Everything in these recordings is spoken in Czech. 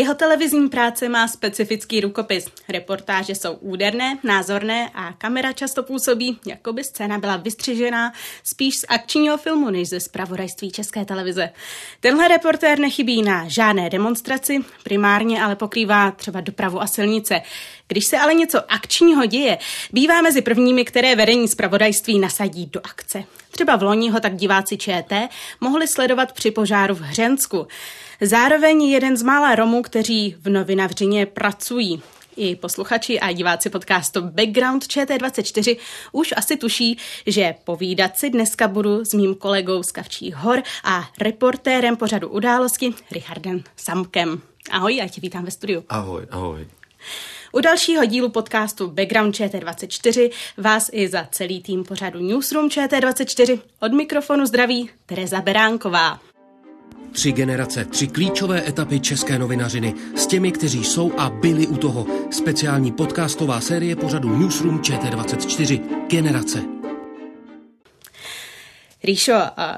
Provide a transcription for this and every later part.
Jeho televizní práce má specifický rukopis. Reportáže jsou úderné, názorné a kamera často působí, jako by scéna byla vystřižená spíš z akčního filmu než ze zpravodajství České televize. Tenhle reportér nechybí na žádné demonstraci, primárně ale pokrývá třeba dopravu a silnice. Když se ale něco akčního děje, bývá mezi prvními, které vedení zpravodajství nasadí do akce. Třeba v loni ho tak diváci ČT mohli sledovat při požáru v Hřensku. Zároveň jeden z mála Romů, kteří v novinavřině pracují. I posluchači a diváci podcastu Background ČT24 už asi tuší, že povídat si dneska budu s mým kolegou z Kavčích hor a reportérem pořadu události Richardem Samkem. Ahoj, já tě vítám ve studiu. Ahoj, ahoj. U dalšího dílu podcastu Background ČT24 vás i za celý tým pořadu Newsroom ČT24 od mikrofonu zdraví Tereza Beránková. Tři generace, tři klíčové etapy české novinařiny s těmi, kteří jsou a byli u toho. Speciální podcastová série pořadu Newsroom ČT24. Generace. Ríšo,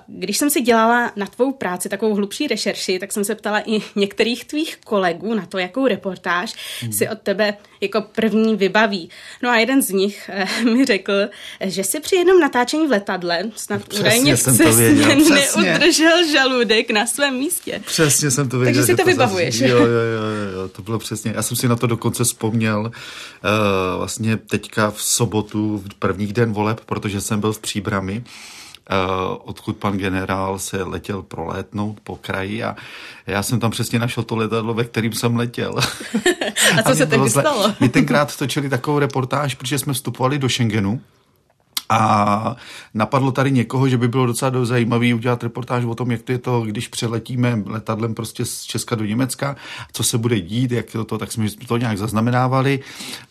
když jsem si dělala na tvou práci takovou hlubší rešerši, tak jsem se ptala i některých tvých kolegů na to, jakou reportáž hmm. si od tebe jako první vybaví. No a jeden z nich eh, mi řekl, že si při jednom natáčení v letadle snad přesně údajně věděl, neudržel žaludek na svém místě. Přesně jsem to věděl. Takže si to, to vybavuješ. Zase, jo, jo, jo, jo, to bylo přesně. Já jsem si na to dokonce vzpomněl uh, vlastně teďka v sobotu, v prvních den voleb, protože jsem byl v Příbrami odkud pan generál se letěl prolétnout po kraji a já jsem tam přesně našel to letadlo, ve kterým jsem letěl. a co a se tehdy stalo? My tenkrát točili takovou reportáž, protože jsme vstupovali do Schengenu a napadlo tady někoho, že by bylo docela zajímavý udělat reportáž o tom, jak to je to, když přeletíme letadlem prostě z Česka do Německa, co se bude dít, jak to, to tak jsme to nějak zaznamenávali.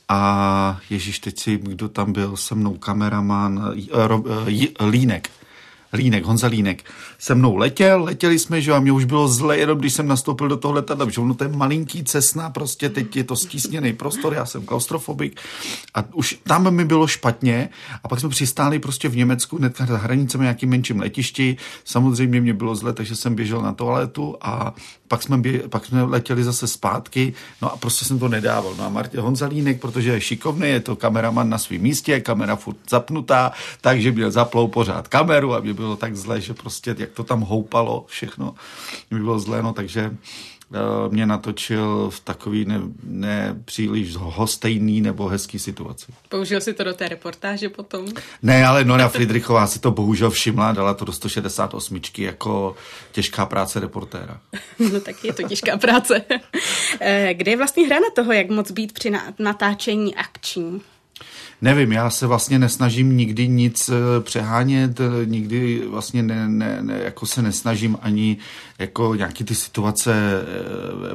A Ježíš, teď si, kdo tam byl se mnou, kameraman, Línek, Línek, Honza Línek, se mnou letěl, letěli jsme, že a mě už bylo zle, jenom když jsem nastoupil do toho letadla, že ono to je malinký cesna, prostě teď je to stísněný prostor, já jsem klaustrofobik a už tam mi bylo špatně a pak jsme přistáli prostě v Německu, hned za hranicemi nějakým menším letišti, samozřejmě mě bylo zle, takže jsem běžel na toaletu a pak jsme, bě, pak jsme letěli zase zpátky, no a prostě jsem to nedával. No a Martě Honzalínek, protože je šikovný, je to kameraman na svém místě, kamera furt zapnutá, takže měl zaplou pořád kameru a mě bylo tak zle, že prostě jak to tam houpalo všechno, mě bylo zle, no takže mě natočil v takový ne, ne příliš hostejný nebo hezký situaci. Použil si to do té reportáže potom? Ne, ale Nora Friedrichová si to bohužel všimla, dala to do 168 jako těžká práce reportéra. no tak je to těžká práce. Eh, kde je vlastně hra na toho, jak moc být při natáčení akční? Nevím, já se vlastně nesnažím nikdy nic eh, přehánět, eh, nikdy vlastně ne, ne, ne, jako se nesnažím ani jako nějaký ty situace eh,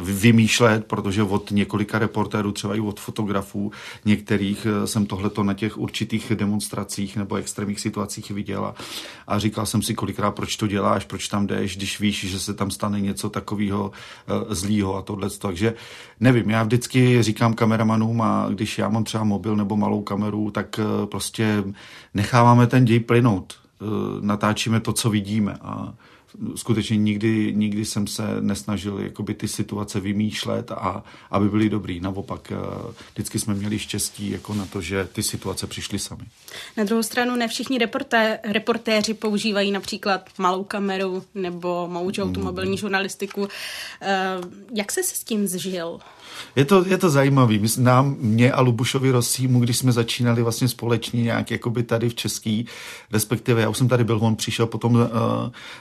vymýšlet, protože od několika reportérů, třeba i od fotografů některých jsem tohleto na těch určitých demonstracích nebo extrémních situacích viděla a říkal jsem si kolikrát, proč to děláš, proč tam jdeš, když víš, že se tam stane něco takového zlýho a tohle. Takže nevím, já vždycky říkám kameramanům a když já mám třeba mobil nebo malou kameru, kamerů, tak eh, prostě necháváme ten děj plynout. Eh, natáčíme to, co vidíme a skutečně nikdy, nikdy jsem se nesnažil jakoby ty situace vymýšlet a aby byly dobrý. Naopak, eh, vždycky jsme měli štěstí jako na to, že ty situace přišly sami. Na druhou stranu ne všichni reporté, reportéři používají například malou kameru nebo automobilní mm. žurnalistiku. Jak se s tím zžil? Je to, je to zajímavý. Nám, mě a Lubušovi Rosímu, když jsme začínali vlastně společně nějak jakoby tady v Český, respektive já už jsem tady byl, on přišel potom, uh,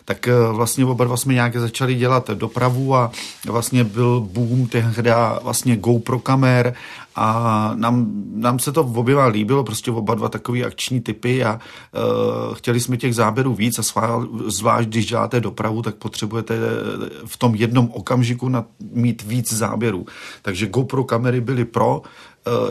tak uh, vlastně oba dva jsme nějak začali dělat dopravu a vlastně byl boom tehdy vlastně GoPro kamer a nám, nám se to oběma líbilo, prostě oba dva takový akční typy a uh, chtěli jsme těch záběrů víc a svá, zvlášť když děláte dopravu, tak potřebujete v tom jednom okamžiku na, mít víc záběrů. Takže GoPro kamery byly pro,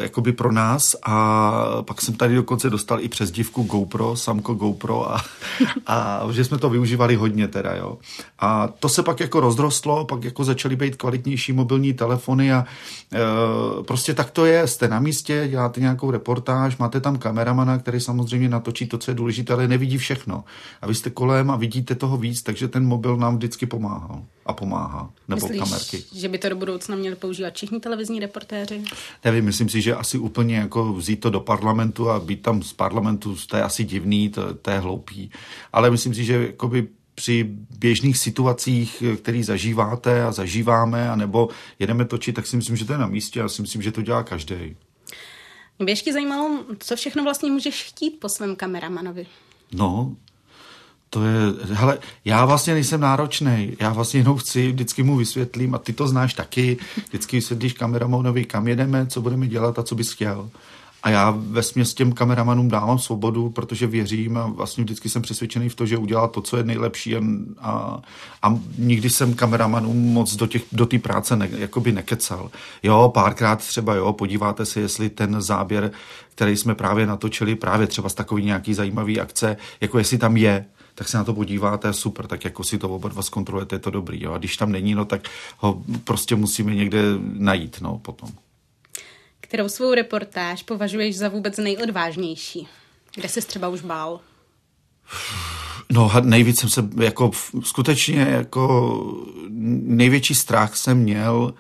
jakoby pro nás a pak jsem tady dokonce dostal i přes divku GoPro, samko GoPro a, a že jsme to využívali hodně teda, jo. A to se pak jako rozrostlo, pak jako začaly být kvalitnější mobilní telefony a uh, prostě tak to je, jste na místě, děláte nějakou reportáž, máte tam kameramana, který samozřejmě natočí to, co je důležité, ale nevidí všechno. A vy jste kolem a vidíte toho víc, takže ten mobil nám vždycky pomáhal a pomáhá. Nebo Myslíš, kamerky. že by to do budoucna měli používat všichni televizní reportéři? Nevím, myslím si, že asi úplně jako vzít to do parlamentu a být tam z parlamentu, to je asi divný, to, to je hloupý. Ale myslím si, že jakoby při běžných situacích, které zažíváte a zažíváme, anebo jedeme točit, tak si myslím, že to je na místě a si myslím, že to dělá každý. Mě by ještě zajímalo, co všechno vlastně můžeš chtít po svém kameramanovi. No, to je, hele, já vlastně nejsem náročný, já vlastně jenom chci, vždycky mu vysvětlím a ty to znáš taky, vždycky vysvětlíš kameramanovi, kam jedeme, co budeme dělat a co bys chtěl. A já ve s těm kameramanům dávám svobodu, protože věřím a vlastně vždycky jsem přesvědčený v to, že udělá to, co je nejlepší a, a, a nikdy jsem kameramanům moc do, těch, do té práce ne, jakoby nekecal. Jo, párkrát třeba, jo, podíváte se, jestli ten záběr, který jsme právě natočili, právě třeba z takový nějaký zajímavý akce, jako jestli tam je, tak se na to podíváte, super, tak jako si to oba dva zkontrolujete, je to dobrý. Jo? A když tam není, no, tak ho prostě musíme někde najít no, potom. Kterou svou reportáž považuješ za vůbec nejodvážnější? Kde jsi třeba už bál? No nejvíc jsem se, jako skutečně, jako největší strach jsem měl,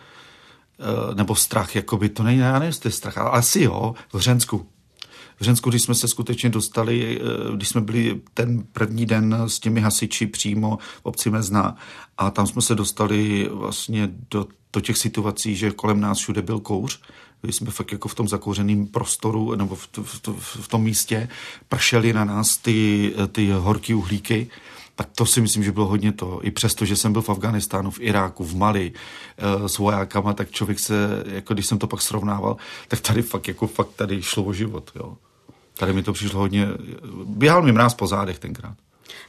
eh, nebo strach, jako by to není, já nevím, jestli strach, ale asi jo, v Hřensku. V Hřensku, když jsme se skutečně dostali, eh, když jsme byli ten první den s těmi hasiči přímo v obci Mezna a tam jsme se dostali vlastně do, do těch situací, že kolem nás všude byl kouř, jsme fakt jako v tom zakouřeném prostoru nebo v, v, v, tom místě, pršely na nás ty, ty horký uhlíky, tak to si myslím, že bylo hodně to. I přesto, že jsem byl v Afganistánu, v Iráku, v Mali e, s vojákama, tak člověk se, jako když jsem to pak srovnával, tak tady fakt, jako fakt tady šlo o život, jo. Tady mi to přišlo hodně, běhal mi mráz po zádech tenkrát.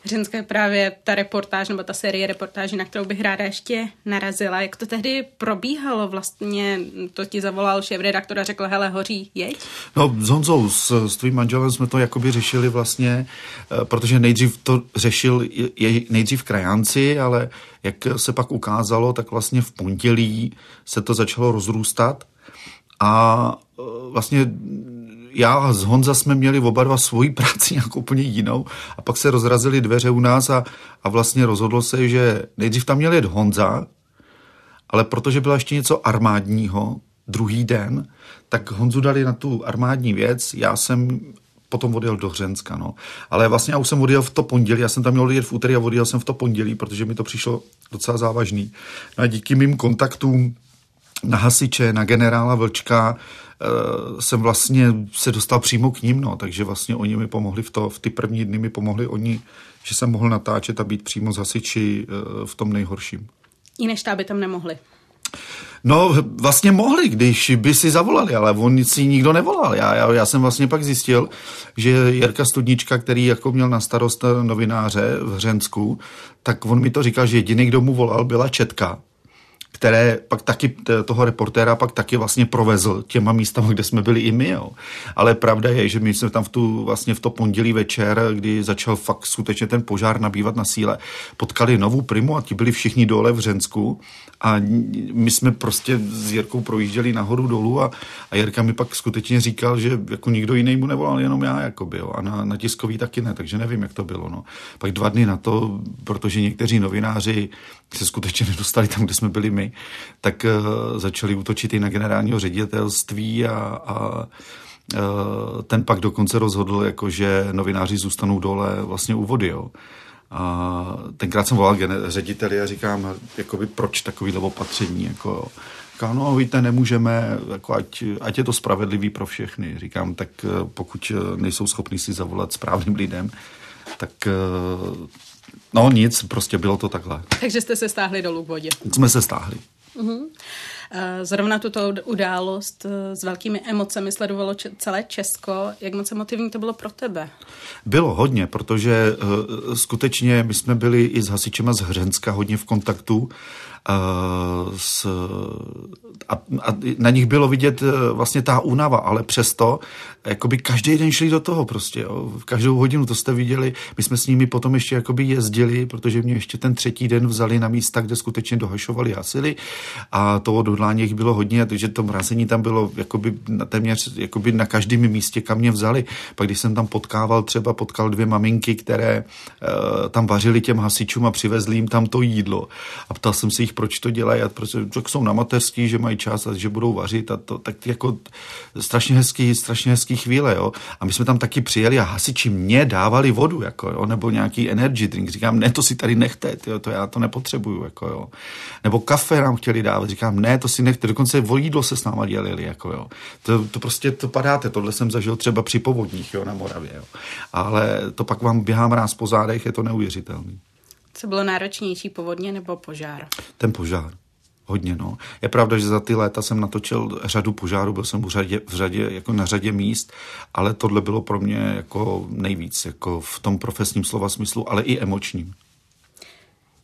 Hřenské právě ta reportáž nebo ta série reportáží, na kterou bych ráda ještě narazila. Jak to tehdy probíhalo vlastně? To ti zavolal šéf redaktora, řekl, hele, hoří, jeď? No s Honzou, s, s tvým manželem jsme to jakoby řešili vlastně, eh, protože nejdřív to řešil je nejdřív krajánci, ale jak se pak ukázalo, tak vlastně v pondělí se to začalo rozrůstat a eh, vlastně já a z Honza jsme měli oba dva svoji práci nějakou úplně jinou a pak se rozrazily dveře u nás a, a vlastně rozhodlo se, že nejdřív tam měl jet Honza, ale protože byla ještě něco armádního, druhý den, tak Honzu dali na tu armádní věc, já jsem potom odjel do Hřenska, no. Ale vlastně já už jsem odjel v to pondělí, já jsem tam měl jet v úterý a odjel jsem v to pondělí, protože mi to přišlo docela závažný. No a díky mým kontaktům na hasiče, na generála Vlčka, jsem vlastně se dostal přímo k ním, no, takže vlastně oni mi pomohli v to, v ty první dny mi pomohli oni, že jsem mohl natáčet a být přímo z hasiči uh, v tom nejhorším. Jiné štáby tam nemohli. No, vlastně mohli, když by si zavolali, ale on si nikdo nevolal. Já, já, já jsem vlastně pak zjistil, že Jirka Studnička, který jako měl na starost novináře v Hřensku, tak on mi to říkal, že jediný, kdo mu volal, byla Četka, které pak taky toho reportéra pak taky vlastně provezl těma místama, kde jsme byli i my. Jo. Ale pravda je, že my jsme tam v tu, vlastně v to pondělí večer, kdy začal fakt skutečně ten požár nabývat na síle, potkali novou primu a ti byli všichni dole v Řensku a my jsme prostě s Jirkou projížděli nahoru dolů a, a Jirka mi pak skutečně říkal, že jako nikdo jiný mu nevolal, jenom já, jakoby, jo. a na, na tiskový taky ne, takže nevím, jak to bylo. No. Pak dva dny na to, protože někteří novináři se skutečně nedostali tam, kde jsme byli my, tak uh, začali útočit i na generálního ředitelství a, a uh, ten pak dokonce rozhodl, jako, že novináři zůstanou dole vlastně u vody. Jo. A tenkrát jsem volal řediteli a říkám, jakoby, proč takový opatření. Jako, Říká, no víte, nemůžeme, jako ať, ať je to spravedlivý pro všechny. Říkám, tak eh, pokud nejsou schopni si zavolat správným lidem, tak No nic, prostě bylo to takhle. Takže jste se stáhli dolů k vodě. Jsme se stáhli. Uh-huh. Eh, zrovna tuto událost s velkými emocemi sledovalo celé Česko. Jak moc emotivní to bylo pro tebe? Bylo hodně, protože skutečně my jsme byli i s hasičema z Hřenska hodně v kontaktu s, a, a na nich bylo vidět e, vlastně ta únava, ale přesto jakoby každý den šli do toho prostě, jo. každou hodinu to jste viděli, my jsme s nimi potom ještě jakoby jezdili, protože mě ještě ten třetí den vzali na místa, kde skutečně dohašovali, hasili a to odhodlání jich bylo hodně, takže to mrazení tam bylo jakoby na téměř jakoby na každém místě, kam mě vzali. Pak když jsem tam potkával, třeba potkal dvě maminky, které uh, tam vařili těm hasičům a přivezli jim tam to jídlo a ptal jsem se jich, proč to dělají, a protože jsou na mateřský, že mají čas a že budou vařit a to tak jako strašně hezký, strašně hezký chvíle, jo. A my jsme tam taky přijeli a hasiči mě dávali vodu, jako jo, nebo nějaký energy drink. Říkám, ne, to si tady nechte, jo, to já to nepotřebuju, jako jo. Nebo kafe nám chtěli dávat, říkám, ne, to si nechte, dokonce o jídlo se s náma dělili, jako jo. To, to prostě to padáte, tohle jsem zažil třeba při povodních, jo, na Moravě, jo. Ale to pak vám běhá mráz po zádech, je to neuvěřitelný. Co bylo náročnější, povodně nebo požár? Ten požár. Hodně, no. Je pravda, že za ty léta jsem natočil řadu požárů, byl jsem v řadě, v řadě, jako na řadě míst, ale tohle bylo pro mě jako nejvíc, jako v tom profesním slova smyslu, ale i emočním.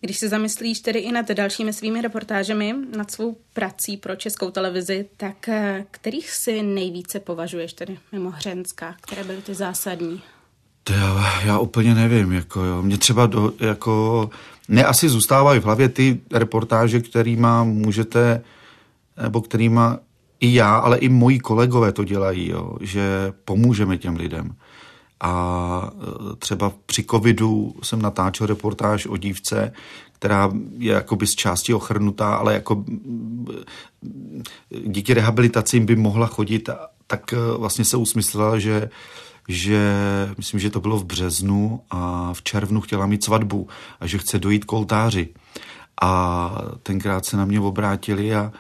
Když se zamyslíš tedy i nad dalšími svými reportážemi, nad svou prací pro českou televizi, tak eh, kterých si nejvíce považuješ tedy mimo Hřenská, které byly ty zásadní? To já, já úplně nevím, jako jo. Mě třeba do, jako, ne asi zůstávají v hlavě ty reportáže, kterýma můžete, nebo kterýma i já, ale i moji kolegové to dělají, jo, že pomůžeme těm lidem. A e, třeba při covidu jsem natáčel reportáž o dívce, která je jakoby z části ochrnutá, ale jako díky rehabilitaci by mohla chodit, tak e, vlastně se usmyslela, že že myslím, že to bylo v březnu a v červnu chtěla mít svatbu a že chce dojít k oltáři. A tenkrát se na mě obrátili a,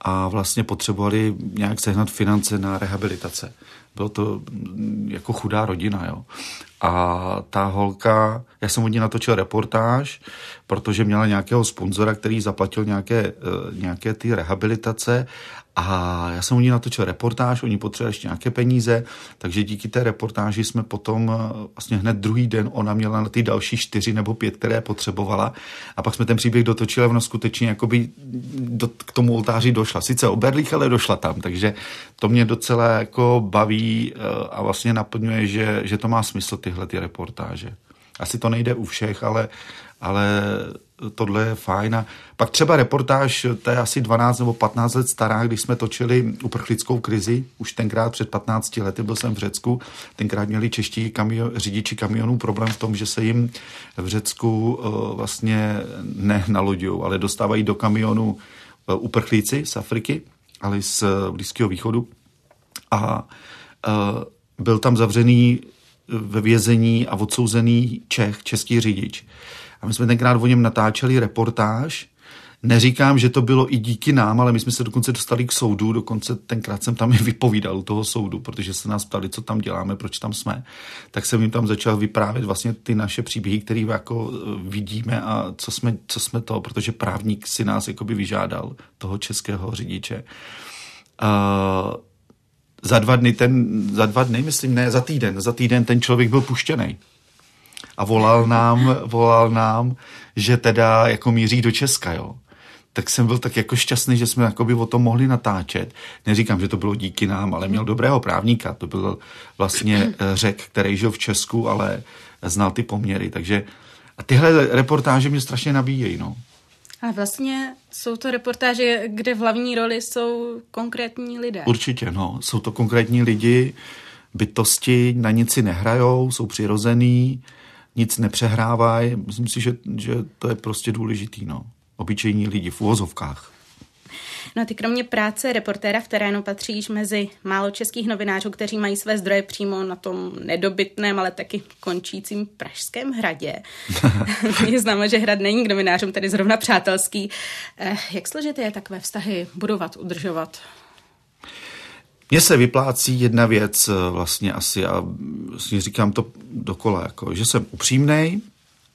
a vlastně potřebovali nějak sehnat finance na rehabilitace. Bylo to jako chudá rodina, jo. A ta holka, já jsem od ní natočil reportáž, protože měla nějakého sponzora, který zaplatil nějaké, eh, nějaké ty rehabilitace a já jsem u ní natočil reportáž, oni potřebovali ještě nějaké peníze, takže díky té reportáži jsme potom eh, vlastně hned druhý den ona měla na ty další čtyři nebo pět, které potřebovala. A pak jsme ten příběh dotočili a ono skutečně jakoby do, k tomu oltáři došla. Sice o berlích, ale došla tam, takže to mě docela jako baví eh, a vlastně naplňuje, že, že to má smysl tyhle ty reportáže. Asi to nejde u všech, ale, ale tohle je fajn. A pak třeba reportáž, to je asi 12 nebo 15 let stará, když jsme točili uprchlickou krizi, už tenkrát před 15 lety byl jsem v Řecku, tenkrát měli čeští kamio, řidiči kamionů problém v tom, že se jim v Řecku uh, vlastně ne naloďují, ale dostávají do kamionu uh, uprchlíci z Afriky, ale z uh, Blízkého východu. A byl tam zavřený ve vězení a odsouzený Čech, český řidič. A my jsme tenkrát o něm natáčeli reportáž. Neříkám, že to bylo i díky nám, ale my jsme se dokonce dostali k soudu, dokonce tenkrát jsem tam i vypovídal toho soudu, protože se nás ptali, co tam děláme, proč tam jsme. Tak jsem jim tam začal vyprávět vlastně ty naše příběhy, které jako e, vidíme a co jsme, co jsme to, protože právník si nás jakoby vyžádal, toho českého řidiče. Uh, za dva dny ten, za dva dny, myslím, ne, za týden, za týden ten člověk byl puštěný a volal nám, volal nám, že teda jako míří do Česka, jo. Tak jsem byl tak jako šťastný, že jsme jakoby o tom mohli natáčet. Neříkám, že to bylo díky nám, ale měl dobrého právníka. To byl vlastně eh, řek, který žil v Česku, ale znal ty poměry. Takže a tyhle reportáže mě strašně nabíjejí, no. A vlastně jsou to reportáže, kde v hlavní roli jsou konkrétní lidé. Určitě, no. Jsou to konkrétní lidi, bytosti, na nic si nehrajou, jsou přirozený, nic nepřehrávají. Myslím si, že, že to je prostě důležitý, no. Obyčejní lidi v uvozovkách. No ty kromě práce reportéra v terénu patříš mezi málo českých novinářů, kteří mají své zdroje přímo na tom nedobytném, ale taky končícím Pražském hradě. Je známo, že hrad není k novinářům tedy zrovna přátelský. Eh, jak složité je takové vztahy budovat, udržovat? Mně se vyplácí jedna věc eh, vlastně asi a vlastně říkám to dokola, jako, že jsem upřímnej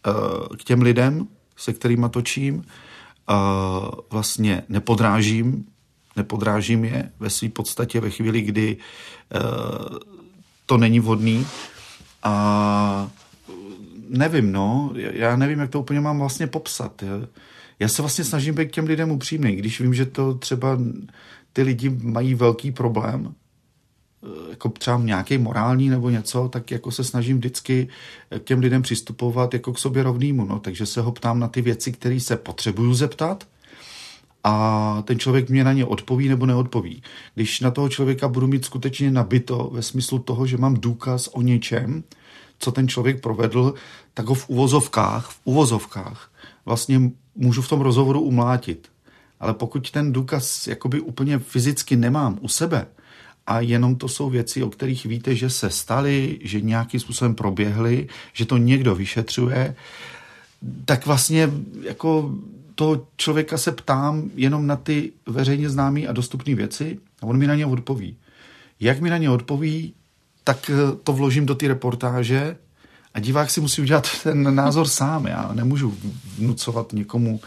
uh, k těm lidem, se kterými točím, uh, vlastně nepodrážím nepodrážím je ve své podstatě ve chvíli, kdy uh, to není vhodný a nevím, no, já nevím, jak to úplně mám vlastně popsat. Já se vlastně snažím být k těm lidem upřímný, když vím, že to třeba ty lidi mají velký problém, eh, jako třeba nějaký morální nebo něco, tak jako se snažím vždycky k těm lidem přistupovat jako k sobě rovnýmu, no, takže se ho ptám na ty věci, které se potřebuju zeptat a ten člověk mě na ně odpoví nebo neodpoví. Když na toho člověka budu mít skutečně nabito ve smyslu toho, že mám důkaz o něčem, co ten člověk provedl, tak ho v uvozovkách, v uvozovkách vlastně můžu v tom rozhovoru umlátit. Ale pokud ten důkaz jakoby úplně fyzicky nemám u sebe a jenom to jsou věci, o kterých víte, že se staly, že nějakým způsobem proběhly, že to někdo vyšetřuje, tak vlastně jako toho člověka se ptám jenom na ty veřejně známé a dostupné věci a on mi na ně odpoví. Jak mi na ně odpoví, tak eh, to vložím do té reportáže a divák si musí udělat ten názor sám. Já nemůžu vnucovat někomu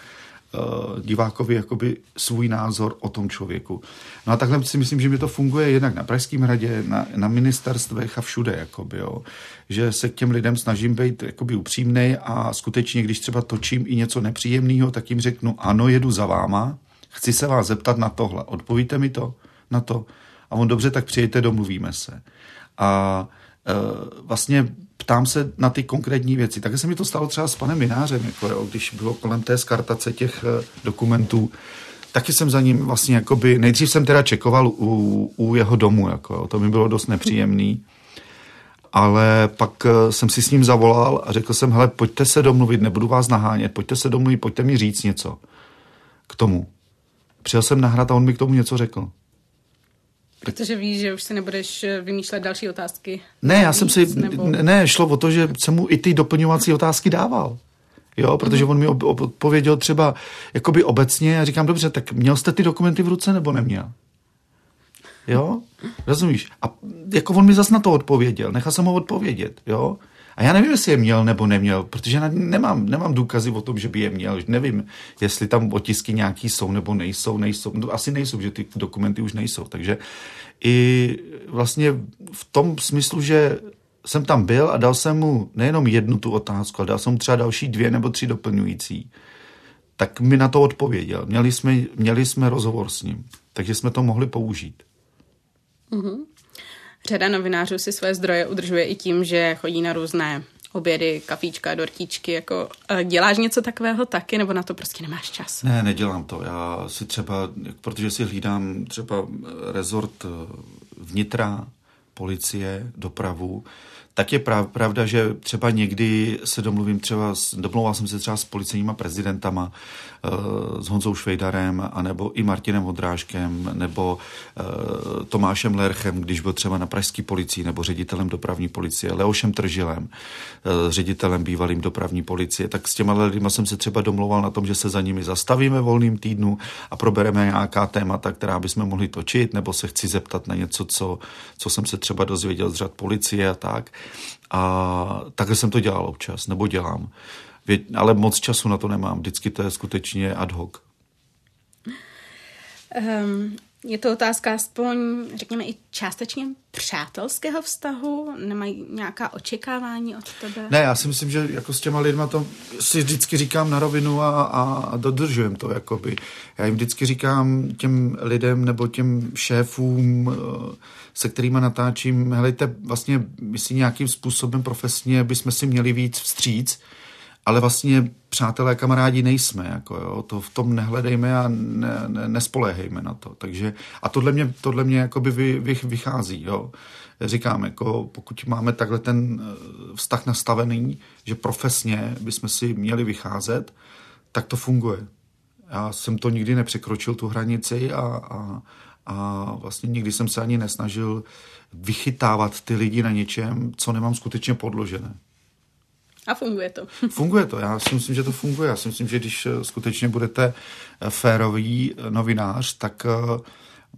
divákovi jakoby svůj názor o tom člověku. No a takhle si myslím, že mi to funguje jednak na Pražském hradě, na, na ministerstvech a všude, jakoby, jo. že se k těm lidem snažím být jakoby upřímnej a skutečně, když třeba točím i něco nepříjemného, tak jim řeknu, ano, jedu za váma, chci se vás zeptat na tohle, odpovíte mi to na to? A on dobře, tak přijďte, domluvíme se. A uh, vlastně ptám se na ty konkrétní věci. Takže se mi to stalo třeba s panem Minářem, jako jo, když bylo kolem té skartace těch uh, dokumentů, taky jsem za ním vlastně jakoby, nejdřív jsem teda čekoval u, u jeho domu, jako jo, to mi bylo dost nepříjemný, ale pak uh, jsem si s ním zavolal a řekl jsem, hele, pojďte se domluvit, nebudu vás nahánět, pojďte se domluvit, pojďte mi říct něco k tomu. Přijel jsem nahrát a on mi k tomu něco řekl. Protože víš, že už si nebudeš eh, vymýšlet další otázky. Ne, já jsem si, nebo... ne, šlo o to, že jsem mu i ty doplňovací otázky dával. Jo, protože on mi odpověděl třeba jakoby obecně a říkám, dobře, tak měl jste ty dokumenty v ruce nebo neměl? Jo, rozumíš? A jako on mi zas na to odpověděl, nechal jsem ho odpovědět, jo. A já nevím, jestli je měl nebo neměl, protože nemám, nemám důkazy o tom, že by je měl. Nevím, jestli tam otisky nějaký jsou nebo nejsou, nejsou. No, asi nejsou, že ty dokumenty už nejsou. Takže i vlastně v tom smyslu, že jsem tam byl a dal jsem mu nejenom jednu tu otázku, ale dal jsem mu třeba další dvě nebo tři doplňující, tak mi na to odpověděl. Měli jsme, měli jsme rozhovor s ním, takže jsme to mohli použít. Mm-hmm. Řada novinářů si své zdroje udržuje i tím, že chodí na různé obědy, kafíčka, dortíčky, jako eh, děláš něco takového taky, nebo na to prostě nemáš čas? Ne, nedělám to. Já si třeba, protože si hlídám třeba rezort eh, vnitra, policie, dopravu, tak je pravda, že třeba někdy se domluvím třeba, domlouval jsem se třeba s policejníma prezidentama, Eh, s Honzou Švejdarem, anebo i Martinem Vodrážkem, nebo eh, Tomášem Lerchem, když byl třeba na pražské policii, nebo ředitelem dopravní policie, Leošem Tržilem, eh, ředitelem bývalým dopravní policie, tak s těma lidmi jsem se třeba domlouval na tom, že se za nimi zastavíme volným týdnu a probereme nějaká témata, která bychom mohli točit, nebo se chci zeptat na něco, co, co jsem se třeba dozvěděl z řad policie a tak. A takhle jsem to dělal občas, nebo dělám ale moc času na to nemám. Vždycky to je skutečně ad hoc. Um, je to otázka aspoň, řekněme, i částečně přátelského vztahu? Nemají nějaká očekávání od tebe? Ne, já si myslím, že jako s těma lidma to si vždycky říkám na rovinu a, a dodržujem to. Jakoby. Já jim vždycky říkám těm lidem nebo těm šéfům, eh, se kterými natáčím, helejte, vlastně my si nějakým způsobem profesně bychom si měli víc vstříc, ale vlastně přátelé, kamarádi nejsme, jako jo, to v tom nehledejme a ne, ne, nespoléhejme na to. Takže, a tohle mě, tohle mě jakoby vy, vy, vychází, jo. Říkám, jako pokud máme takhle ten eh, vztah nastavený, že profesně bychom si měli vycházet, tak to funguje. Já jsem to nikdy nepřekročil, tu hranici a, a, a vlastně nikdy jsem se ani nesnažil vychytávat ty lidi na něčem, co nemám skutečně podložené. A funguje to. Funguje to, já si myslím, že to funguje. Já si myslím, že když eh, skutečně budete eh, férový eh, novinář, tak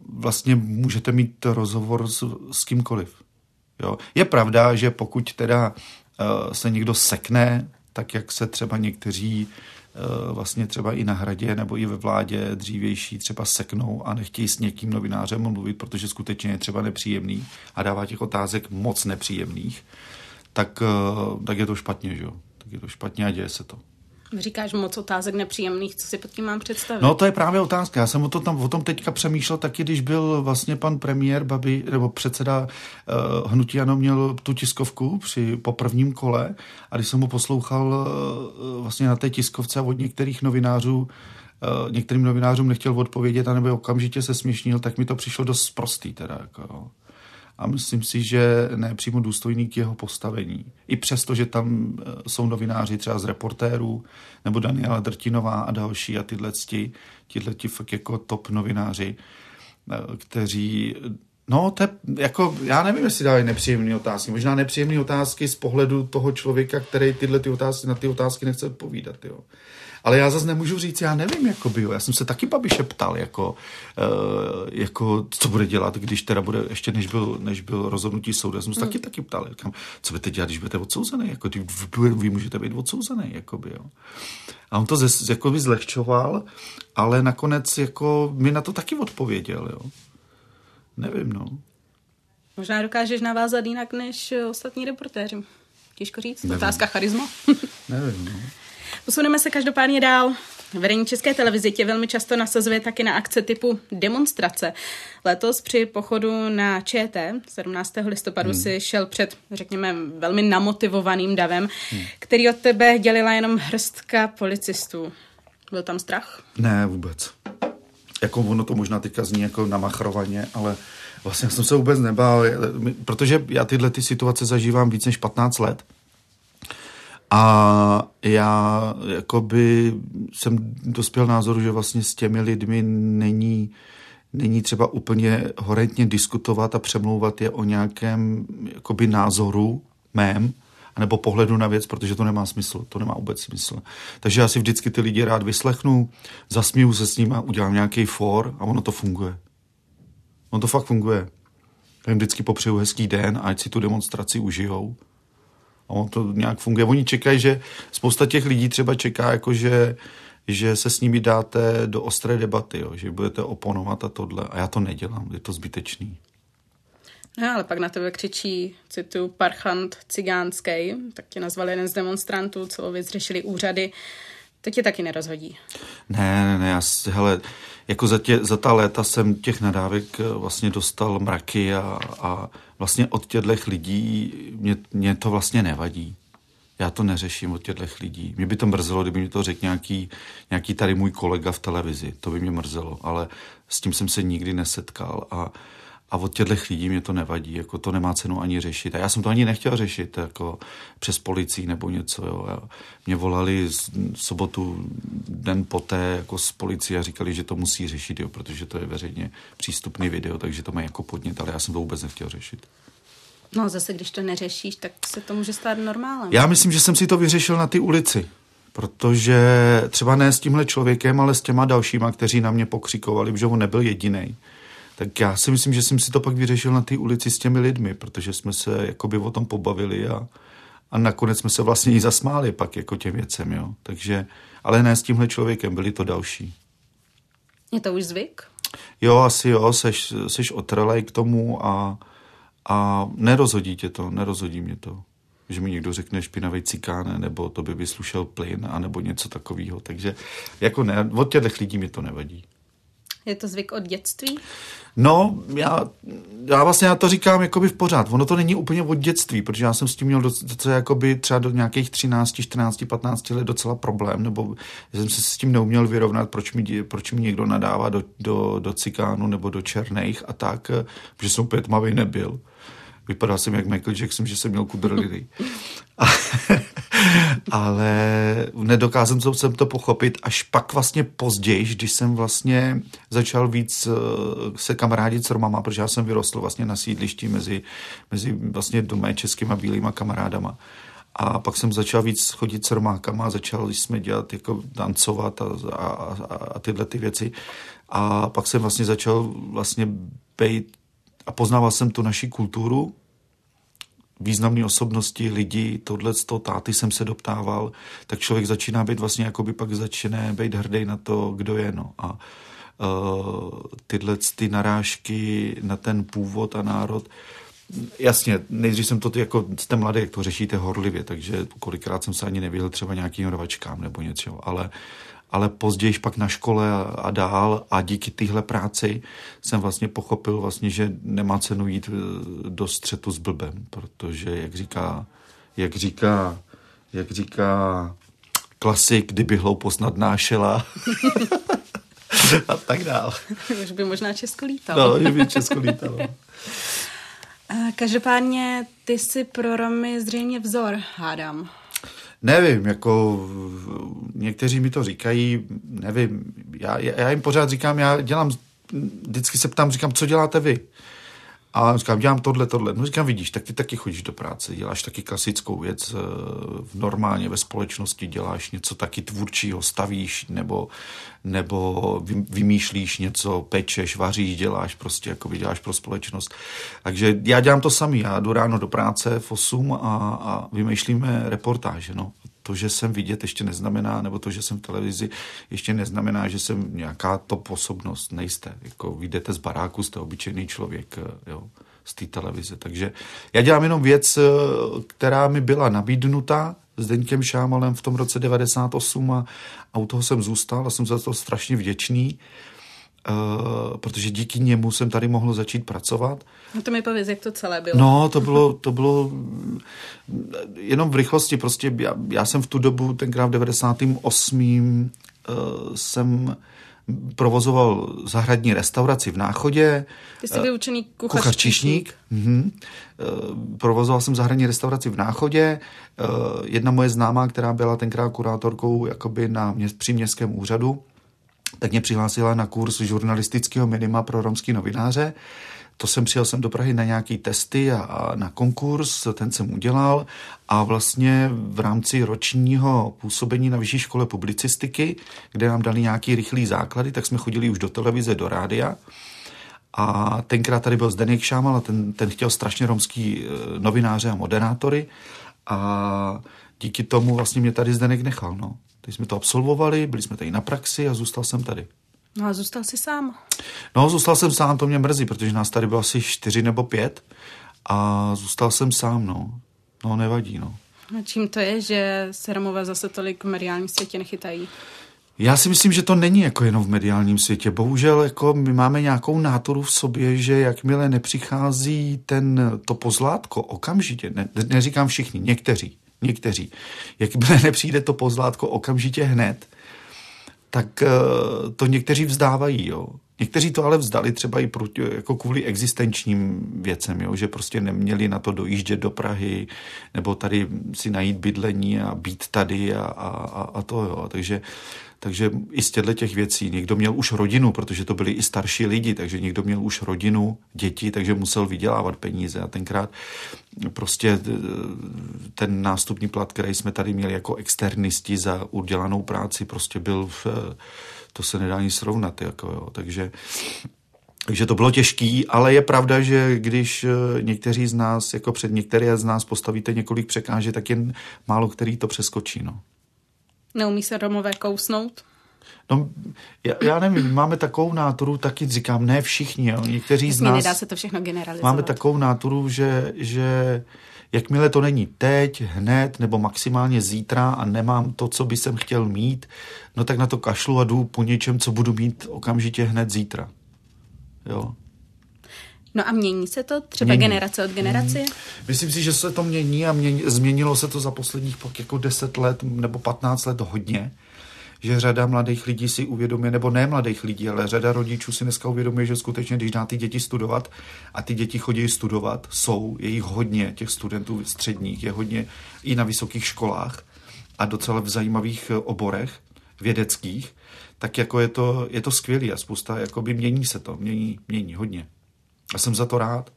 vlastně můžete mít rozhovor s, s kýmkoliv. Jo? Je pravda, že pokud teda se někdo sekne, tak jak se třeba někteří vlastně třeba i na hradě nebo i ve vládě dřívější třeba seknou a nechtějí s někým novinářem mluvit, protože skutečně je třeba nepříjemný a dává těch otázek moc nepříjemných, tak, tak je to špatně, že jo? Tak je to špatně a děje se to. Říkáš moc otázek nepříjemných, co si pod tím mám představit? No to je právě otázka. Já jsem o, to tam, o tom teďka přemýšlel taky, když byl vlastně pan premiér Babi, nebo předseda uh, Hnutí Ano měl tu tiskovku při, po prvním kole a když jsem mu poslouchal uh, vlastně na té tiskovce od některých novinářů, uh, některým novinářům nechtěl odpovědět, anebo okamžitě se směšnil, tak mi to přišlo dost prostý teda. Jako, jo a myslím si, že ne přímo důstojný k jeho postavení. I přesto, že tam eh, jsou novináři třeba z reportérů, nebo Daniela Drtinová a další a tyhle tyhle ti fakt jako top novináři, eh, kteří No, to je, jako, já nevím, jestli dávají nepříjemné otázky. Možná nepříjemné otázky z pohledu toho člověka, který tyhle ty otázky, na ty otázky nechce odpovídat. Jo. Ale já zase nemůžu říct, já nevím, jako by, já jsem se taky Babiše ptal, jako, uh, jako, co bude dělat, když teda bude, ještě než byl, než byl rozhodnutí soudu, já jsem se mm. taky taky ptal, říkám, co budete dělat, když budete odsouzený, jako, vy, vy, vy můžete být odsouzený, jako by, jo. A on to ze, jako by zlehčoval, ale nakonec jako mi na to taky odpověděl, jo. Nevím, no. Možná dokážeš navázat jinak než ostatní reportéři. Těžko říct. Nevím. Otázka charisma. Nevím, no. Posuneme se každopádně dál. Vedení České televize tě velmi často nasazuje taky na akce typu demonstrace. Letos při pochodu na ČT 17. listopadu hmm. si šel před, řekněme, velmi namotivovaným davem, hmm. který od tebe dělila jenom hrstka policistů. Byl tam strach? Ne, vůbec. Jako ono to možná teďka zní jako namachrovaně, ale vlastně jsem se vůbec nebál, protože já tyhle ty situace zažívám víc než 15 let. A já jakoby jsem dospěl názoru, že vlastně s těmi lidmi není, není třeba úplně horentně diskutovat a přemlouvat je o nějakém jakoby názoru mém, nebo pohledu na věc, protože to nemá smysl, to nemá vůbec smysl. Takže já si vždycky ty lidi rád vyslechnu, zasmíju se s nimi, udělám nějaký for a ono to funguje. Ono to fakt funguje. Já jim vždycky popřeju hezký den, ať si tu demonstraci užijou a on to nějak funguje. Oni čekají, že spousta těch lidí třeba čeká, jako že, že se s nimi dáte do ostré debaty, jo, že budete oponovat a tohle. A já to nedělám, je to zbytečný. No, ale pak na tebe křičí, citu, parchant cigánský, tak tě nazval jeden z demonstrantů, celou věc řešili úřady. To tě taky nerozhodí. Ne, ne, ne, já, hele, jako za, tě, za ta léta jsem těch nadávek eh, vlastně dostal mraky a, a vlastně od těchto lidí mě, mě to vlastně nevadí. Já to neřeším od těchto lidí. Mě by to mrzelo, kdyby mi to řekl nějaký, nějaký tady můj kolega v televizi. To by mě mrzelo, ale s tím jsem se nikdy nesetkal a a od těchto lidí mě to nevadí, jako to nemá cenu ani řešit. A já jsem to ani nechtěl řešit, jako přes policii nebo něco. Jo. Mě volali z sobotu den poté jako z policie a říkali, že to musí řešit, jo, protože to je veřejně přístupný video, takže to mají jako podnět, ale já jsem to vůbec nechtěl řešit. No zase, když to neřešíš, tak se to může stát normálem. Já myslím, že jsem si to vyřešil na ty ulici. Protože třeba ne s tímhle člověkem, ale s těma dalšíma, kteří na mě pokřikovali, protože on nebyl jediný tak já si myslím, že jsem si to pak vyřešil na té ulici s těmi lidmi, protože jsme se jakoby o tom pobavili a, a nakonec jsme se vlastně i zasmáli pak jako těm věcem, jo. Takže, ale ne s tímhle člověkem, byli to další. Je to už zvyk? Jo, asi jo, seš, seš otrelej k tomu a, a nerozhodí tě to, nerozhodí mě to. Že mi někdo řekne špinavý cikán, nebo to by vyslušel plyn, anebo něco takového. Takže jako ne, od těchto lidí mi to nevadí. Je to zvyk od dětství? No, já, já vlastně já to říkám jakoby v pořád. Ono to není úplně od dětství, protože já jsem s tím měl docela jakoby třeba do nějakých 13, 14, 15 let docela problém, nebo jsem se s tím neuměl vyrovnat, proč mi, proč mi někdo nadává do, do, do cikánu nebo do černých a tak, protože jsem úplně tmavý nebyl. Vypadal jsem jak Michael Jackson, že jsem měl kudrliny. ale nedokázal jsem to pochopit až pak vlastně později, když jsem vlastně začal víc eh, se kamarádit s Romama, protože já jsem vyrostl vlastně na sídlišti mezi, mezi vlastně doma českýma bílýma kamarádama. A pak jsem začal víc chodit s Romákama a začali jsme dělat, jako tancovat a, a, a, a tyhle ty věci. A pak jsem vlastně začal vlastně být a poznával jsem tu naši kulturu, významné osobnosti, lidi, tohle z toho táty jsem se doptával, tak člověk začíná být vlastně, jakoby pak začne být hrdý na to, kdo je, no. A uh, tyhle ty narážky na ten původ a národ, Jasně, nejdřív jsem to, ty, jako jste mladý, jak to řešíte horlivě, takže kolikrát jsem se ani nevyhl třeba nějakým rovačkám nebo něco, ale, ale později pak na škole a, dál a díky téhle práci jsem vlastně pochopil vlastně, že nemá cenu jít eh, do střetu s blbem, protože jak říká, jak říká, jak říká klasik, kdyby hloupost nadnášela, a tak dál. Už by možná Česko lítalo. No, že by Česko lítalo. Každopádně ty si pro Romy zřejmě vzor, hádám. Nevím, jako někteří mi to říkají, nevím, já, já jim pořád říkám, já dělám, vždycky se ptám, říkám, co děláte vy? A říkám, dělám tohle, tohle. No říkám, vidíš, tak ty taky chodíš do práce, děláš taky klasickou věc, eh, normálně ve společnosti děláš něco taky tvůrčího, stavíš nebo, nebo vymýšlíš něco, pečeš, vaříš, děláš prostě, jako děláš pro společnost. Takže já dělám to samý, já jdu ráno do práce v 8 a, a vymýšlíme reportáže, no to, že jsem vidět, ještě neznamená, nebo to, že jsem v televizi, ještě neznamená, že jsem nějaká top osobnost. Nejste. Jako vyjdete z baráku, jste obyčejný člověk eh, jo, z té televize. Takže já dělám jenom věc, eh, která mi byla nabídnuta s Deňkem Šámalem v tom roce 98 a, a u toho jsem zůstal a jsem za to strašně vděčný. Uh, protože díky němu jsem tady mohl začít pracovat. No to mi pověz, jak to celé bylo. No, to bylo, to bylo jenom v rychlosti. Prostě já, já jsem v tu dobu, tenkrát v 98. Uh, jsem provozoval zahradní restauraci v Náchodě. Ty jsi vyučený kuchař, kuchař číšník. Mhm. Provozoval jsem zahradní restauraci v Náchodě. Jedna moje známá, která byla tenkrát kurátorkou jakoby na mě, při městském úřadu, tak mě přihlásila na kurz žurnalistického minima pro romský novináře. To jsem přijel jsem do Prahy na nějaký testy a, a na konkurs, ten jsem udělal a vlastně v rámci ročního působení na Vyšší škole publicistiky, kde nám dali nějaký rychlý základy, tak jsme chodili už do televize, do rádia. A tenkrát tady byl Zdeněk Šámal a ten, ten chtěl strašně romský e, novináře a moderátory a díky tomu vlastně mě tady Zdeněk nechal. No. Teď jsme to absolvovali, byli jsme tady na praxi a zůstal jsem tady. No a zůstal jsi sám? No, zůstal jsem sám, to mě mrzí, protože nás tady bylo asi čtyři nebo pět a zůstal jsem sám, no. No, nevadí, no. A čím to je, že se Romové zase tolik v mediálním světě nechytají? Já si myslím, že to není jako jenom v mediálním světě. Bohužel jako my máme nějakou náturu v sobě, že jakmile nepřichází ten, to pozlátko okamžitě, ne, neříkám všichni, někteří, někteří, jakmile nepřijde to pozlátko okamžitě hned, tak eh, to někteří vzdávají. Jo. Někteří to ale vzdali třeba i proti, jako kvůli existenčním věcem, jo, že prostě neměli na to dojíždět do Prahy nebo tady si najít bydlení a být tady a, a, a to. Jo. Takže takže i z těchto těch věcí. Někdo měl už rodinu, protože to byli i starší lidi, takže někdo měl už rodinu, děti, takže musel vydělávat peníze. A tenkrát prostě ten nástupní plat, který jsme tady měli jako externisti za udělanou práci, prostě byl, v, to se nedá ani srovnat. Jako jo. Takže takže to bylo těžký, ale je pravda, že když někteří z nás, jako před některé z nás postavíte několik překážek, tak jen málo který to přeskočí. No. Neumí se Romové kousnout? No, já, já nevím, máme takovou náturu, taky říkám, ne všichni, jo. někteří Jasně, z nás... Nedá se to všechno generalizovat. Máme takovou náturu, že, že jakmile to není teď, hned nebo maximálně zítra a nemám to, co by jsem chtěl mít, no tak na to kašlu a jdu po něčem, co budu mít okamžitě hned zítra. Jo. No a mění se to třeba mění. generace od generace? Hmm. Myslím si, že se to mění a mění, změnilo se to za posledních pak jako 10 let nebo 15 let hodně že řada mladých lidí si uvědomuje, nebo ne mladých lidí, ale řada rodičů si dneska uvědomuje, že skutečně, když dá ty děti studovat a ty děti chodí studovat, jsou, je jich hodně, těch studentů středních, je hodně i na vysokých školách a docela v zajímavých oborech vědeckých, tak jako je to, je to skvělé a spousta, by mění se to, mění, mění hodně. A jsem za to rád.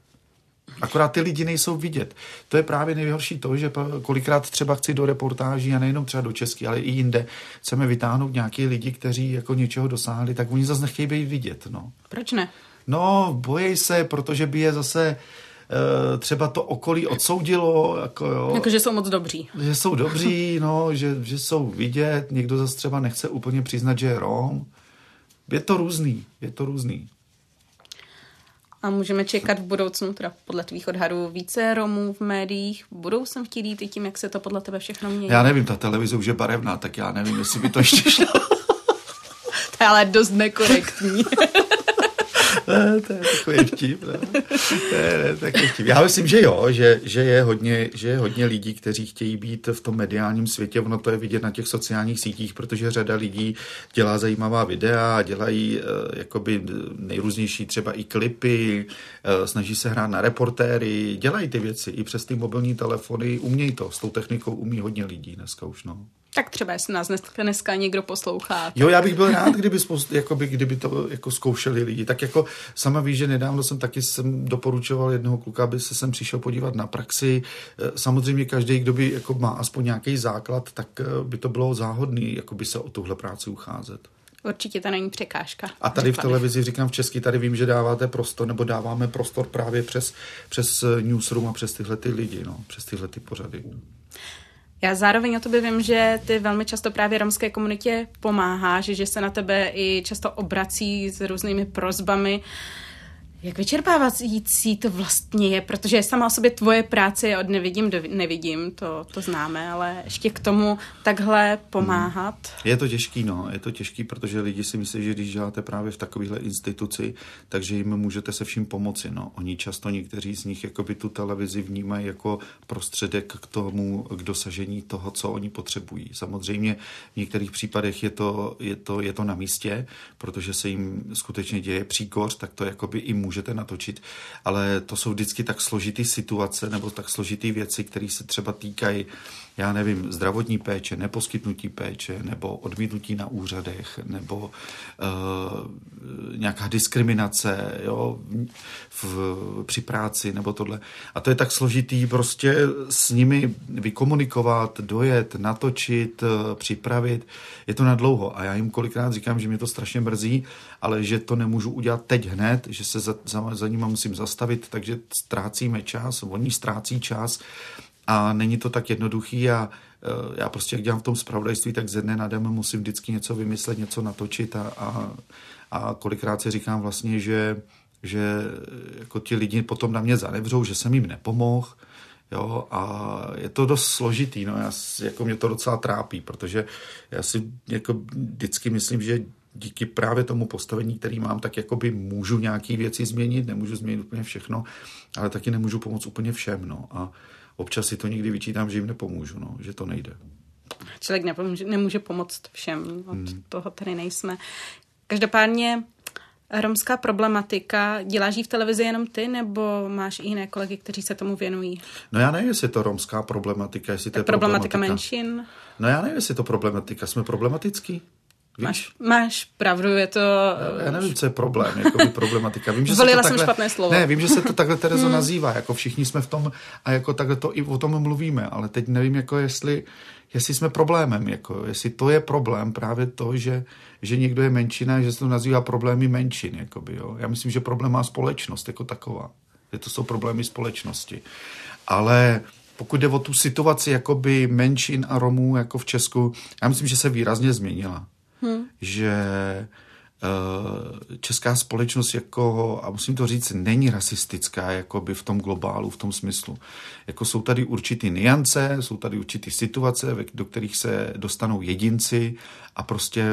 Akorát ty lidi nejsou vidět. To je právě nejhorší to, že kolikrát třeba chci do reportáží a nejenom třeba do Česky, ale i jinde chceme vytáhnout nějaký lidi, kteří jako něčeho dosáhli, tak oni zase nechtějí být vidět. No. Proč ne? No, bojí se, protože by je zase eh, třeba to okolí odsoudilo. Jako, jo, Jako, že jsou moc dobří. že jsou dobří, no, že, že jsou vidět, někdo zase třeba nechce úplně přiznat, že je Rom. Je to různý, je to různý. A můžeme čekat v budoucnu, teda podle tvých odhadů, více Romů v médiích. Budou sem chtít jít i tím, jak se to podle tebe všechno mění? Já nevím, ta televize už je barevná, tak já nevím, jestli by to ještě šlo. To je ale dost nekorektní. Ne, to je takový vtip. Ne? To je, ne, takový vtip. Já myslím, že jo, že, že, je hodně, že je hodně lidí, kteří chtějí být v tom mediálním světě. Ono to je vidět na těch sociálních sítích, protože řada lidí dělá zajímavá videa, dělají uh, jakoby nejrůznější třeba i klipy, uh, snaží se hrát na reportéry, dělají ty věci i přes ty mobilní telefony, umějí to. S tou technikou umí hodně lidí dneska už. No. Tak třeba, jestli nás dneska, dneska někdo poslouchá. Jo, já bych byl rád, kdyby, spoust, jakoby, kdyby to jako zkoušeli lidi. Tak jako sama víš, že nedávno jsem taky jsem doporučoval jednoho kluka, aby se sem přišel podívat na praxi. Eh, Samozřejmě každý, kdo by jako má aspoň nějaký základ, tak eh, by to bylo záhodný, jako by se o tuhle práci ucházet. Určitě to není překážka. A tady v televizi, říkám v Česky, tady vím, že dáváte prostor, nebo dáváme prostor právě přes, přes newsroom a přes tyhle ty lidi, no, přes tyhle ty pořady. Já zároveň o tobě vím, že ty velmi často právě romské komunitě pomáháš, že se na tebe i často obrací s různými prozbami. Jak vyčerpávající to vlastně je, protože sama o sobě tvoje práce je od nevidím do nevidím, to, to známe, ale ještě k tomu takhle pomáhat. Je to těžký, no, je to těžký, protože lidi si myslí, že když děláte právě v takovéhle instituci, takže jim můžete se vším pomoci, no. Oni často někteří z nich jakoby tu televizi vnímají jako prostředek k tomu, k dosažení toho, co oni potřebují. Samozřejmě v některých případech je to, je to, je to na místě, protože se jim skutečně děje příkoř, tak to jakoby i můžete natočit, ale to jsou vždycky tak složitý situace nebo tak složitý věci, které se třeba týkají, já nevím, zdravotní péče, neposkytnutí péče, nebo odmítnutí na úřadech, nebo uh, nějaká diskriminace jo, v, při práci, nebo tohle. A to je tak složitý prostě s nimi vykomunikovat, dojet, natočit, eh, připravit. Je to na dlouho. A já jim kolikrát říkám, že mě to strašně mrzí, ale že to nemůžu udělat teď hned, že se za, za, za nima musím zastavit, takže ztrácíme čas, oni ztrácí čas a není to tak jednoduchý a uh, já prostě, jak dělám v tom spravodajství, tak ze dne na den musím vždycky něco vymyslet, něco natočit a, a, a kolikrát si říkám vlastně, že, že jako ti lidi potom na mě zanevřou, že jsem jim nepomohl, Jo, a je to dost složitý, no, já, jako mě to docela trápí, protože já si jako vždycky myslím, že díky právě tomu postavení, který mám, tak jakoby můžu nějaký věci změnit, nemůžu změnit úplně všechno, ale taky nemůžu pomoct úplně všem, no, a občas si to někdy vyčítám, že jim nepomůžu, no, že to nejde. Člověk nepomůže, nemůže pomoct všem, od Hmm. toho tady nejsme. Každopádně romská problematika, děláš ji v televizi jenom ty, nebo máš i jiné kolegy, kteří se tomu věnují? No já nevím, jestli je to romská problematika, jestli to je Problematika problematika. menšin? No já nevím, jestli je to problematika. Jsme problematický? Víš? Máš, máš pravdu, je to... Já nevím, co je problém, jako by problematika. Vím, že to jsem takhle, špatné slovo. Ne, vím, že se to takhle Terezo nazývá, jako všichni jsme v tom a jako takhle to i o tom mluvíme, ale teď nevím, jako jestli, jestli jsme problémem, jako jestli to je problém právě to, že, že někdo je menšina, že se to nazývá problémy menšin, jakoby, jo. Já myslím, že problém má společnost jako taková. Že to jsou problémy společnosti. Ale pokud jde o tu situaci jakoby menšin a Romů jako v Česku, já myslím, že se výrazně změnila. Hmm. Že eh, česká společnost jako, a musím to říct, není rasistická jakoby v tom globálu, v tom smyslu. Jako jsou tady určitý niance, jsou tady určitý situace, do kterých se dostanou jedinci a prostě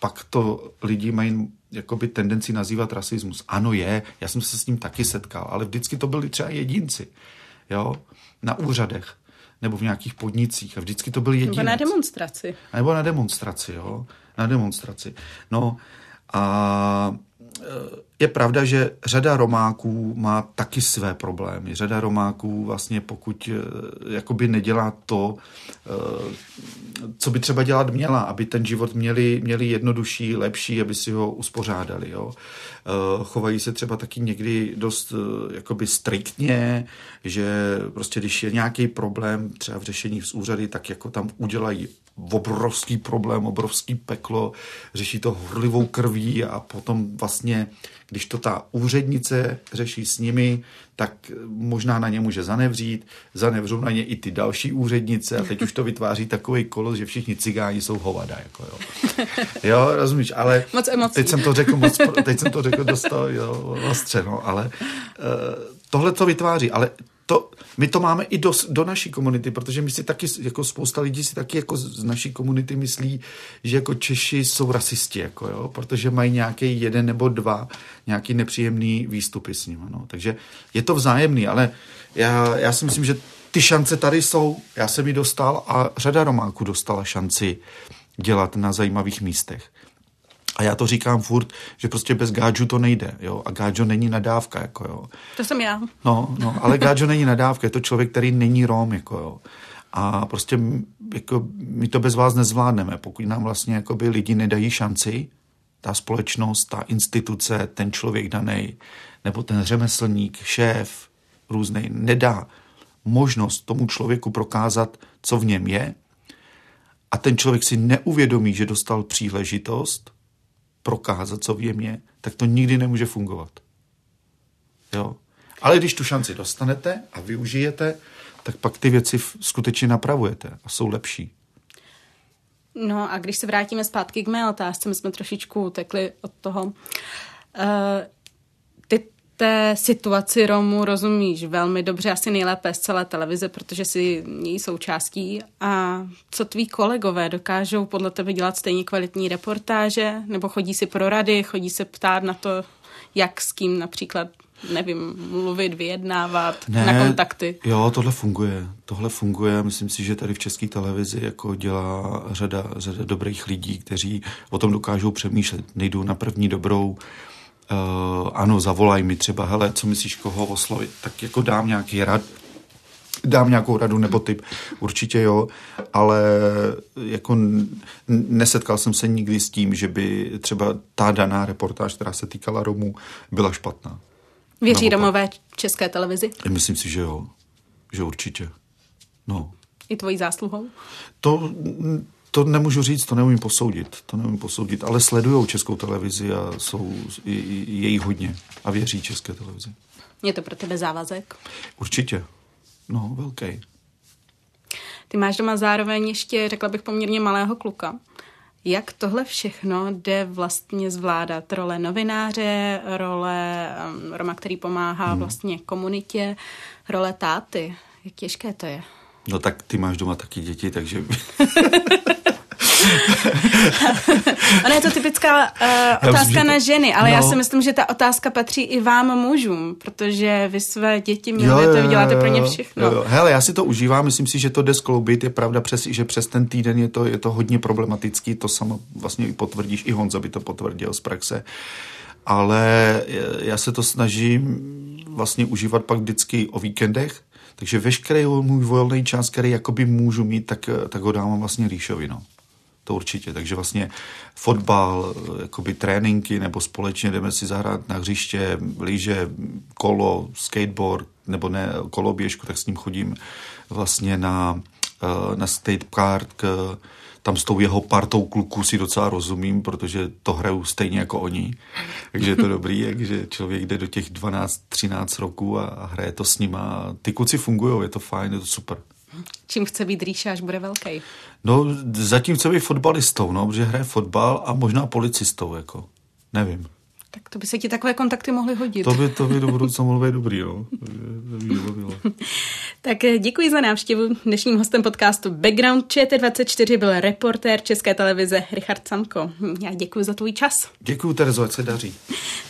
pak to lidi mají jakoby tendenci nazývat rasismus. Ano je, já jsem se s ním taky setkal, ale vždycky to byli třeba jedinci, jo, na úřadech nebo v nějakých podnicích a vždycky to byl jedinec. Nebo na demonstraci. Nebo na demonstraci, jo. Na demonstraci. No a e, je pravda, že řada Romáků má taky své problémy. Řada Romáků vlastně pokud e, jakoby nedělá to, e, co by třeba dělat měla, aby ten život měli, měli jednodušší, lepší, aby si ho uspořádali. Jo. Chovají se třeba taky někdy dost jakoby striktně, že prostě když je nějaký problém třeba v řešení z úřady, tak jako tam udělají obrovský problém, obrovský peklo, řeší to horlivou krví a potom vlastně, když to ta úřednice řeší s nimi, tak možná na ně může zanevřít, zanevřou na ně i ty další úřednice a teď už to vytváří takový kolos, že všichni cigáni jsou hovada. Jako jo. jo, rozumíš, ale moc emocí. teď jsem to řekl moc, teď jsem to řekl dost jo, ostře, no, ale uh, tohle to vytváří, ale to, my to máme i do, do naší komunity, protože my si taky, jako spousta lidí si taky jako z naší komunity myslí, že jako Češi jsou rasisti, jako jo, protože mají nějaký jeden nebo dva nějaký nepříjemný výstupy s ním. No. Takže je to vzájemný, ale já, já si myslím, že ty šance tady jsou. Já jsem ji dostal a řada Romáků dostala šanci dělat na zajímavých místech. A já to říkám furt, že prostě bez gáču to nejde, jo. A gáčo není nadávka, jako jo. To jsem já. No, no, ale gáčo není nadávka, je to člověk, který není Rom, jako jo. A prostě jako, my to bez vás nezvládneme, pokud nám vlastně jako by lidi nedají šanci, ta společnost, ta instituce, ten člověk daný, nebo ten řemeslník, šéf, různý, nedá možnost tomu člověku prokázat, co v něm je, a ten člověk si neuvědomí, že dostal příležitost, prokázat, co v něm je, tak to nikdy nemůže fungovat. Jo? Ale když tu šanci dostanete a využijete, tak pak ty věci skutečně napravujete a jsou lepší. No a když se vrátíme zpátky k mé otázce, my jsme trošičku utekli od toho. Uh, té situaci Romu rozumíš velmi dobře, asi nejlépe z celé televize, protože si její součástí. A co tví kolegové dokážou podle tebe dělat stejně kvalitní reportáže? Nebo chodí si pro rady, chodí se ptát na to, jak s kým například nevím, mluvit, vyjednávat, ne, na kontakty. Jo, tohle funguje. Tohle funguje. Myslím si, že tady v české televizi jako dělá řada, řada dobrých lidí, kteří o tom dokážou přemýšlet. Nejdou na první dobrou, uh, ano, zavolaj mi třeba, hele, co myslíš, koho oslovit, tak jako dám nějaký rad, dám nějakou radu nebo typ, určitě jo, ale jako nesetkal jsem se nikdy s tím, že by třeba ta daná reportáž, která se týkala Romů, byla špatná. Věří Romové české televizi? Myslím si, že jo, že určitě. No. I tvojí zásluhou? To to nemůžu říct, to neumím posoudit, to neumím posoudit, ale sledují českou televizi a jsou její hodně a věří české televizi. Je to pro tebe závazek? Určitě, no, velký. Ty máš doma zároveň ještě, řekla bych, poměrně malého kluka. Jak tohle všechno jde vlastně zvládat? Role novináře, role Roma, který pomáhá hmm. vlastně komunitě, role táty. Jak těžké to je? No tak ty máš doma taky děti, takže... Ona je to typická uh, otázka myslím, na ženy, ale no. já si myslím, že ta otázka patří i vám mužům, protože vy své děti milujete, vy děláte pro ně všechno. Jo, jo. Hele, já si to užívám, myslím si, že to jde skloubit, je pravda, přes, že přes ten týden je to, je to hodně problematický, to samo vlastně potvrdíš, i Honza by to potvrdil z praxe, ale já se to snažím vlastně užívat pak vždycky o víkendech, takže veškerý můj volný čas, který jakoby můžu mít, tak, tak ho dávám vlastně Ríšovi, no. To určitě. Takže vlastně fotbal, jakoby tréninky, nebo společně jdeme si zahrát na hřiště, lyže, kolo, skateboard, nebo ne koloběžku, tak s ním chodím vlastně na, eh, na skate park, tam s tou jeho partou kluků si docela rozumím, protože to hraju stejně jako oni. Takže je to dobrý, že člověk jde do těch 12-13 roků a hraje to s nima. Ty kluci fungují, je to fajn, je to super. Čím chce být Ríša, až bude velký? No, zatím chce být fotbalistou, no, protože hraje fotbal a možná policistou, jako. Nevím. Tak to by se ti takové kontakty mohly hodit. To by, to by do budoucna mohlo být dobrý, jo. tak eh, děkuji za návštěvu. Dnešním hostem podcastu Background ČT24 byl reportér České televize Richard Samko. Já děkuji za tvůj čas. Děkuji, Terezo, ať se daří.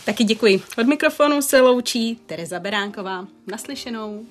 Taky děkuji. Od mikrofonu se loučí Tereza Beránková. Naslyšenou.